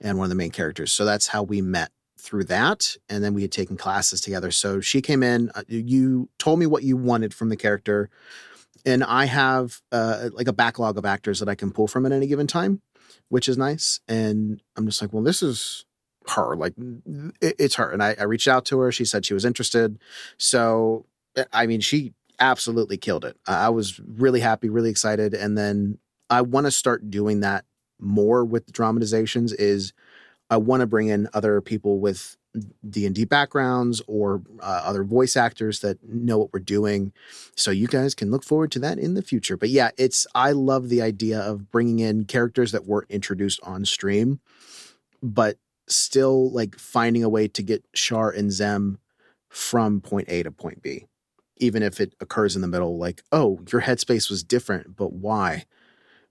S2: and one of the main characters. So that's how we met through that. And then we had taken classes together. So she came in, uh, you told me what you wanted from the character. And I have uh, like a backlog of actors that I can pull from at any given time, which is nice. And I'm just like, well, this is her. Like, it, it's her. And I, I reached out to her. She said she was interested. So, eh, I mean, she absolutely killed it. I was really happy, really excited. And then I want to start doing that more with dramatizations is I want to bring in other people with D&D backgrounds or uh, other voice actors that know what we're doing. So you guys can look forward to that in the future. But yeah, it's I love the idea of bringing in characters that weren't introduced on stream but still like finding a way to get Shar and Zem from point A to point B. Even if it occurs in the middle, like, oh, your headspace was different, but why?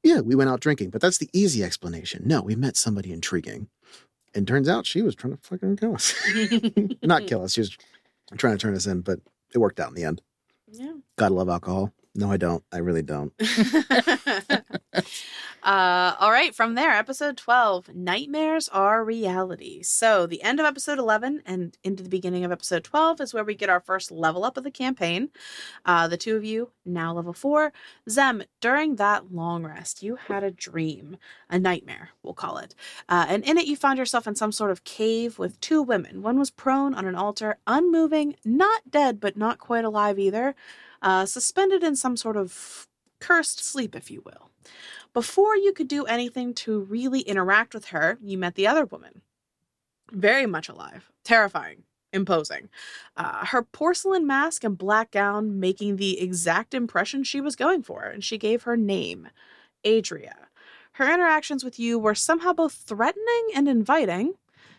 S2: Yeah, we went out drinking, but that's the easy explanation. No, we met somebody intriguing. And turns out she was trying to fucking kill us. Not kill us. She was trying to turn us in, but it worked out in the end.
S1: Yeah.
S2: Gotta love alcohol. No, I don't. I really don't.
S1: uh, all right, from there, episode 12 Nightmares Are Reality. So, the end of episode 11 and into the beginning of episode 12 is where we get our first level up of the campaign. Uh, the two of you, now level four. Zem, during that long rest, you had a dream, a nightmare, we'll call it. Uh, and in it, you found yourself in some sort of cave with two women. One was prone on an altar, unmoving, not dead, but not quite alive either, uh, suspended in some sort of cursed sleep, if you will. Before you could do anything to really interact with her, you met the other woman. Very much alive, terrifying, imposing. Uh, her porcelain mask and black gown making the exact impression she was going for, and she gave her name, Adhara. Her interactions with you were somehow both threatening and inviting.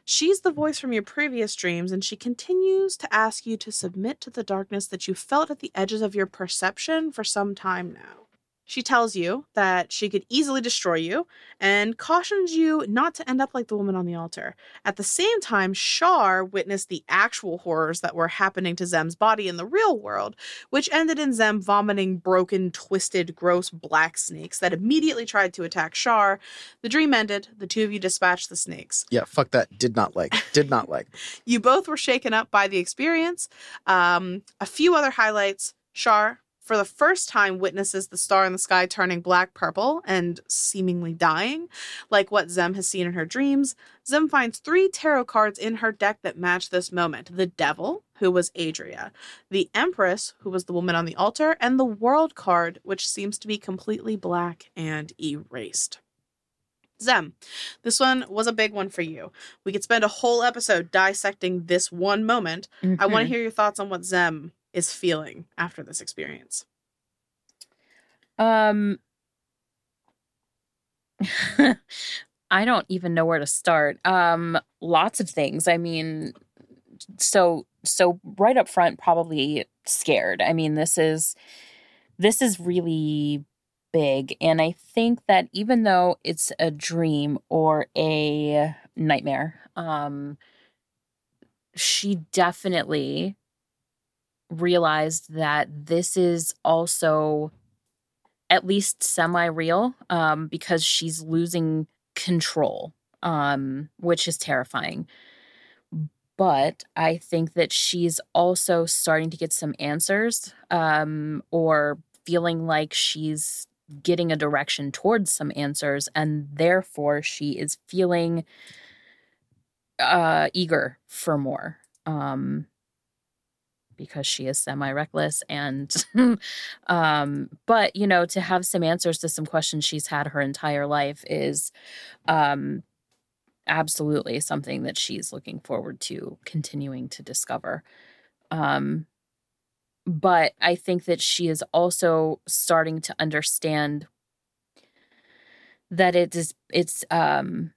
S1: She's the voice from your previous dreams, and she continues to ask you to submit to the darkness that you felt at the edges of your perception for some time now. She tells you that she could easily destroy you and cautions you not to end up like the woman on the altar. At the same time, Shar witnessed the actual horrors that were happening to Zem's body in the real world, which ended in Zem vomiting broken, twisted, gross black snakes that immediately tried to attack Shar. The dream ended. The two of you dispatched the snakes.
S2: Yeah, fuck that. Did not like. Did not like.
S1: You both were shaken up by the experience. Um, a few other highlights. Shar, for the first time, witnesses the star in the sky turning black purple and seemingly dying, like what Zem has seen in her dreams. Zem finds three tarot cards in her deck that match this moment the Devil, who was Adhara, the Empress, who was the woman on the altar, and the World card, which seems to be completely black and erased. Zem, this one was a big one for you. We could spend a whole episode dissecting this one moment. I want to mm-hmm. hear your thoughts on what Zem is feeling after this experience.
S3: Um, I don't even know where to start. Um, lots of things. I mean, so so right up front, probably scared. I mean, this is this is really big and I think that even though it's a dream or a nightmare, um she definitely realized that this is also at least semi real um, because she's losing control, um, which is terrifying. But I think that she's also starting to get some answers um, or feeling like she's getting a direction towards some answers. And therefore, she is feeling uh, eager for more. Um, because she is semi reckless and um but you know to have some answers to some questions she's had her entire life is um absolutely something that she's looking forward to continuing to discover. Um but i think that she is also starting to understand that it is it's um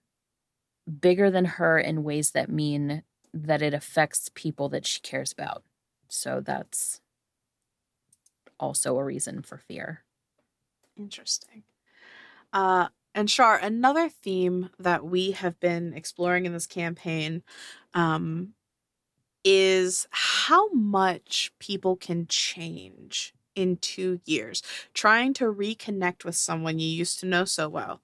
S3: bigger than her in ways that mean that it affects people that she cares about so that's also a reason for fear.
S1: Interesting. Uh, and Shar, another theme that we have been exploring in this campaign um, is how much people can change in two years, trying to reconnect with someone you used to know so well.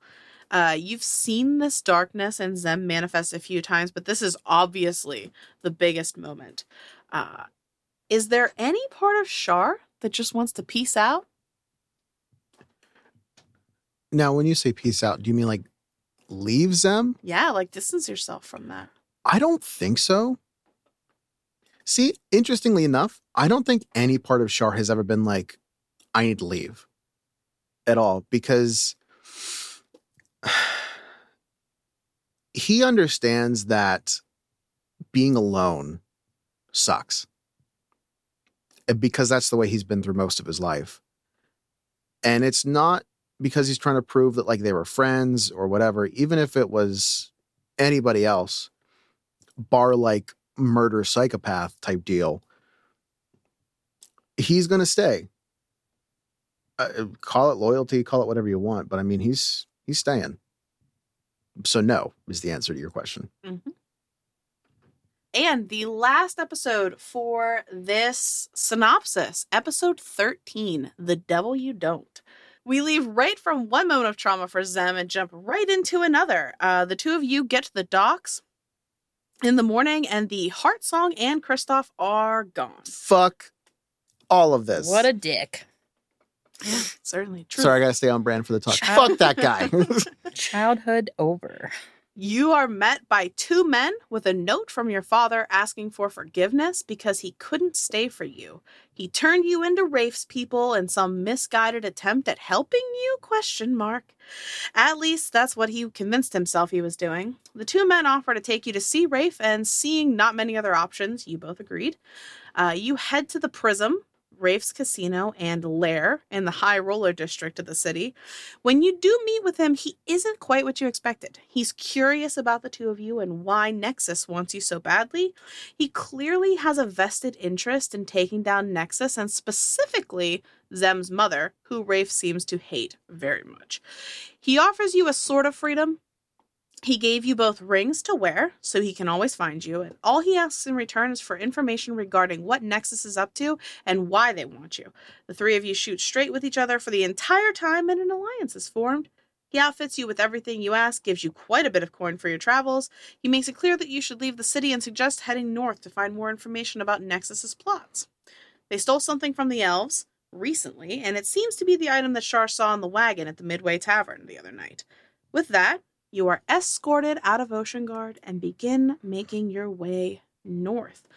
S1: Uh, you've seen this darkness and Zem manifest a few times, but this is obviously the biggest moment. Uh, is there any part of Shar that just wants to peace out?
S2: Now, when you say peace out, do you mean like leave Zem?
S1: Yeah, like distance yourself from that.
S2: I don't think so. See, interestingly enough, I don't think any part of Shar has ever been like, I need to leave at all because he understands that being alone sucks because that's the way he's been through most of his life. And it's not because he's trying to prove that like they were friends or whatever, even if it was anybody else, bar like murder psychopath type deal, he's going to stay. Uh, call it loyalty, call it whatever you want, but I mean, he's he's staying. So no is the answer to your question.
S1: Mm-hmm. And the last episode for this synopsis, episode 13, The Devil You Don't. We leave right from one moment of trauma for Zem and jump right into another. Uh, the two of you get to the docks in the morning, and the Heart Song and Kristoff are gone.
S2: Fuck all of this.
S3: What a dick.
S1: Yeah, certainly true.
S2: Sorry, I gotta stay on brand for the talk. Fuck that guy.
S3: Childhood over.
S1: You are met by two men with a note from your father asking for forgiveness because he couldn't stay for you. He turned you into Rafe's people in some misguided attempt at helping you? Question mark. At least that's what he convinced himself he was doing. The two men offer to take you to see Rafe, and seeing not many other options, you both agreed. Uh, you head to the Prism, Rafe's Casino, and Lair in the high roller district of the city. When you do meet with him, he isn't quite what you expected. He's curious about the two of you and why Nexus wants you so badly. He clearly has a vested interest in taking down Nexus and specifically Zem's mother, who Rafe seems to hate very much. He offers you a sort of freedom, he gave you both rings to wear, so he can always find you, and all he asks in return is for information regarding what Nexus is up to and why they want you. The three of you shoot straight with each other for the entire time, and an alliance is formed. He outfits you with everything you ask, gives you quite a bit of coin for your travels. He makes it clear that you should leave the city and suggests heading north to find more information about Nexus's plots. They stole something from the elves recently, and it seems to be the item that Shar saw in the wagon at the Midway Tavern the other night. With that, you are escorted out of Oceanguard and begin making your way north.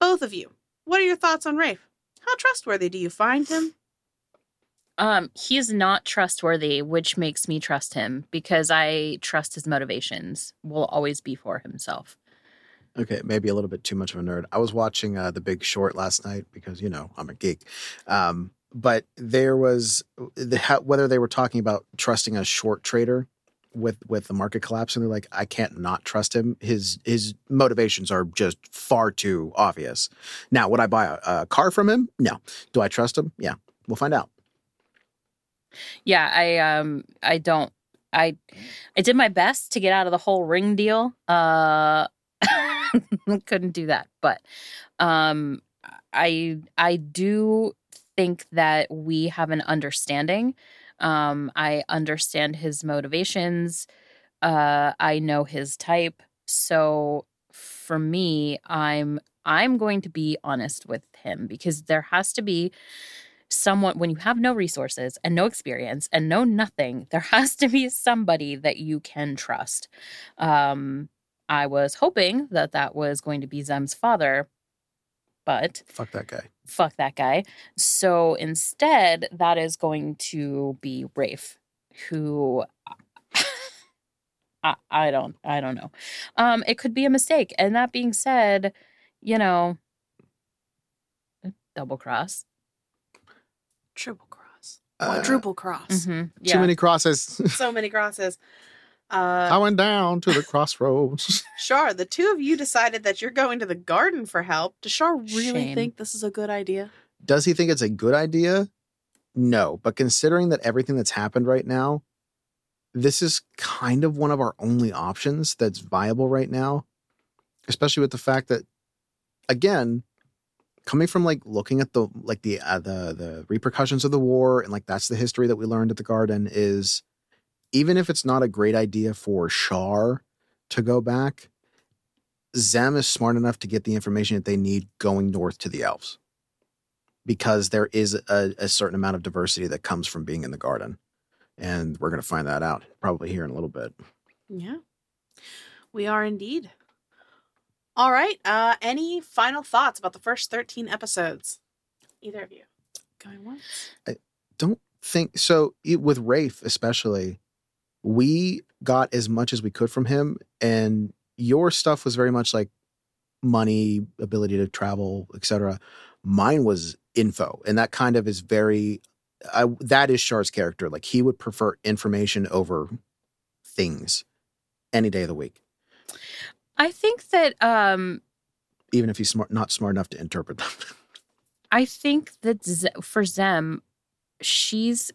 S1: Both of you, what are your thoughts on Rafe? How trustworthy do you find him?
S3: Um, he's not trustworthy, which makes me trust him because I trust his motivations will always be for himself.
S2: Okay, maybe a little bit too much of a nerd. I was watching uh, The Big Short last night because you know I'm a geek. Um, but there was the, whether they were talking about trusting a short trader with with the market collapse, and they're like, I can't not trust him. His his motivations are just far too obvious. Now, would I buy a, a car from him? No. Do I trust him? Yeah. We'll find out.
S3: Yeah, I um I don't I I did my best to get out of the whole ring deal. Uh couldn't do that. But um I I do think that we have an understanding. Um I understand his motivations. Uh I know his type. So for me, I'm I'm going to be honest with him because there has to be someone when you have no resources and no experience and no nothing there has to be somebody that you can trust um i was hoping that that was going to be zem's father but
S2: Fuck that guy.
S3: Fuck that guy so instead that is going to be rafe who I, I don't i don't know um it could be a mistake and that being said you know double cross
S1: Triple cross.
S2: Uh,
S1: Quadruple cross.
S3: Mhm,
S2: Too many crosses.
S1: So many crosses. Uh,
S2: I went down to the crossroads.
S1: Shar, the two of you decided that you're going to the garden for help. Does Shar really
S3: Shame.
S1: think this is a good idea?
S2: Does he think it's a good idea? No. But considering that everything that's happened right now, this is kind of one of our only options that's viable right now, especially with the fact that, again, coming from like looking at the like the uh, the the repercussions of the war and like that's the history that we learned at the garden is even if it's not a great idea for Shar to go back, Zem is smart enough to get the information that they need going north to the elves because there is a, a certain amount of diversity that comes from being in the garden. And we're going to find that out probably here in a little bit.
S1: Yeah. We are indeed. All right. Uh any final thoughts about the first 13 episodes? Either of you. Going once?
S2: I don't think so. e- With Rafe, especially, we got as much as we could from him. And your stuff was very much like money, ability to travel, etc. Mine was info. And that kind of is very, I, that is Shar's character. Like he would prefer information over things any day of the week.
S3: I think that um
S2: even if he's smart, not smart enough to interpret them.
S3: I think that Z- for Zem, she's.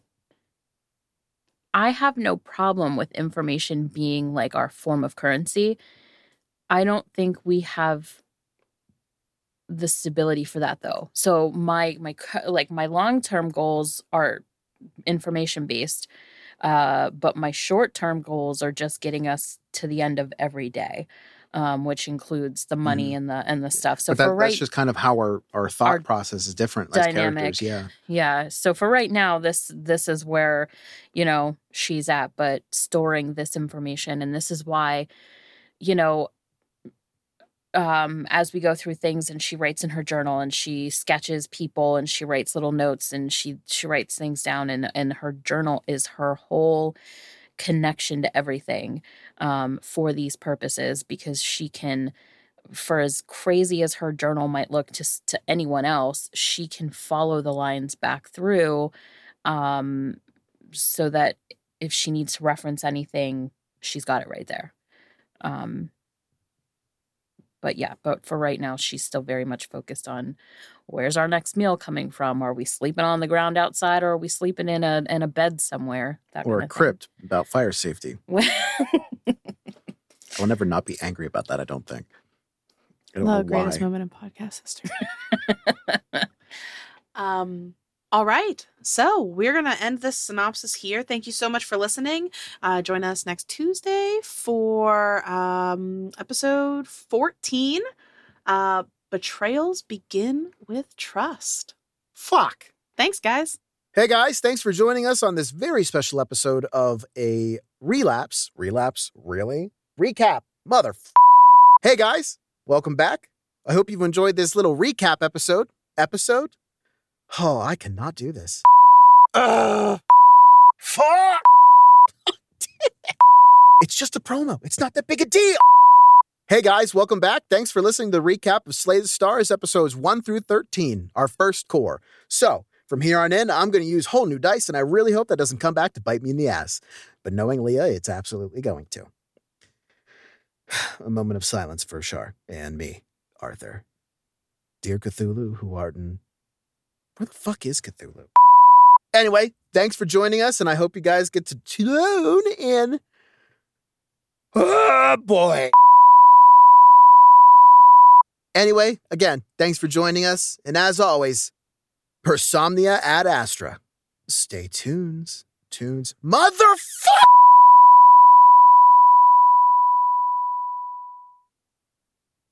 S3: I have no problem with information being like our form of currency. I don't think we have the stability for that though. So my my like my long term goals are information based, uh, but my short term goals are just getting us to the end of every day, um, which includes the money and the and the stuff. So
S2: that,
S3: for right
S2: that's just kind of how our, our thought
S3: our
S2: process is different
S3: dynamic.
S2: Yeah.
S3: Yeah. So for right now, this this is where, you know, she's at, but storing this information. And this is why, you know, um, as we go through things and she writes in her journal and she sketches people and she writes little notes and she she writes things down and and her journal is her whole connection to everything um, for these purposes because she can for as crazy as her journal might look to to anyone else, she can follow the lines back through, um, so that if she needs to reference anything, she's got it right there. Um, but yeah, but for right now, she's still very much focused on where's our next meal coming from? Are we sleeping on the ground outside, or are we sleeping in a in a bed somewhere? That
S2: Or
S3: kind
S2: a
S3: of thing.
S2: crypt about fire safety.
S3: Well,
S2: I'll never not be angry about that, I don't think. I don't
S1: the
S2: know
S1: greatest
S2: why.
S1: moment in podcast history. um all right. So we're going to end this synopsis here. Thank you so much for listening. Uh, join us next Tuesday for um, episode 14 uh, Betrayals Begin with Trust.
S2: Fuck.
S1: Thanks, guys.
S2: Hey guys, thanks for joining us on this very special episode of a relapse. Relapse? Really? Recap. Mother. Hey guys, welcome back. I hope you've enjoyed this little recap episode. Episode? Oh, I cannot do this. Ugh. Fuck. it's just a promo. It's not that big a deal. Hey guys, welcome back. Thanks for listening to the recap of Slay the Stars episodes 1 through 13, our first cour. So, From here on in, I'm going to use whole new dice, and I really hope that doesn't come back to bite me in the ass. But knowing Leah, it's absolutely going to. A moment of silence for Shar and me, Arthur. Dear Cthulhu, who art in. Where the fuck is Cthulhu? Anyway, thanks for joining us, and I hope you guys get to tune in. Oh, boy. Anyway, again, thanks for joining us. And as always, Persomnia ad Astra. Stay tuned. Tunes. Motherfucker!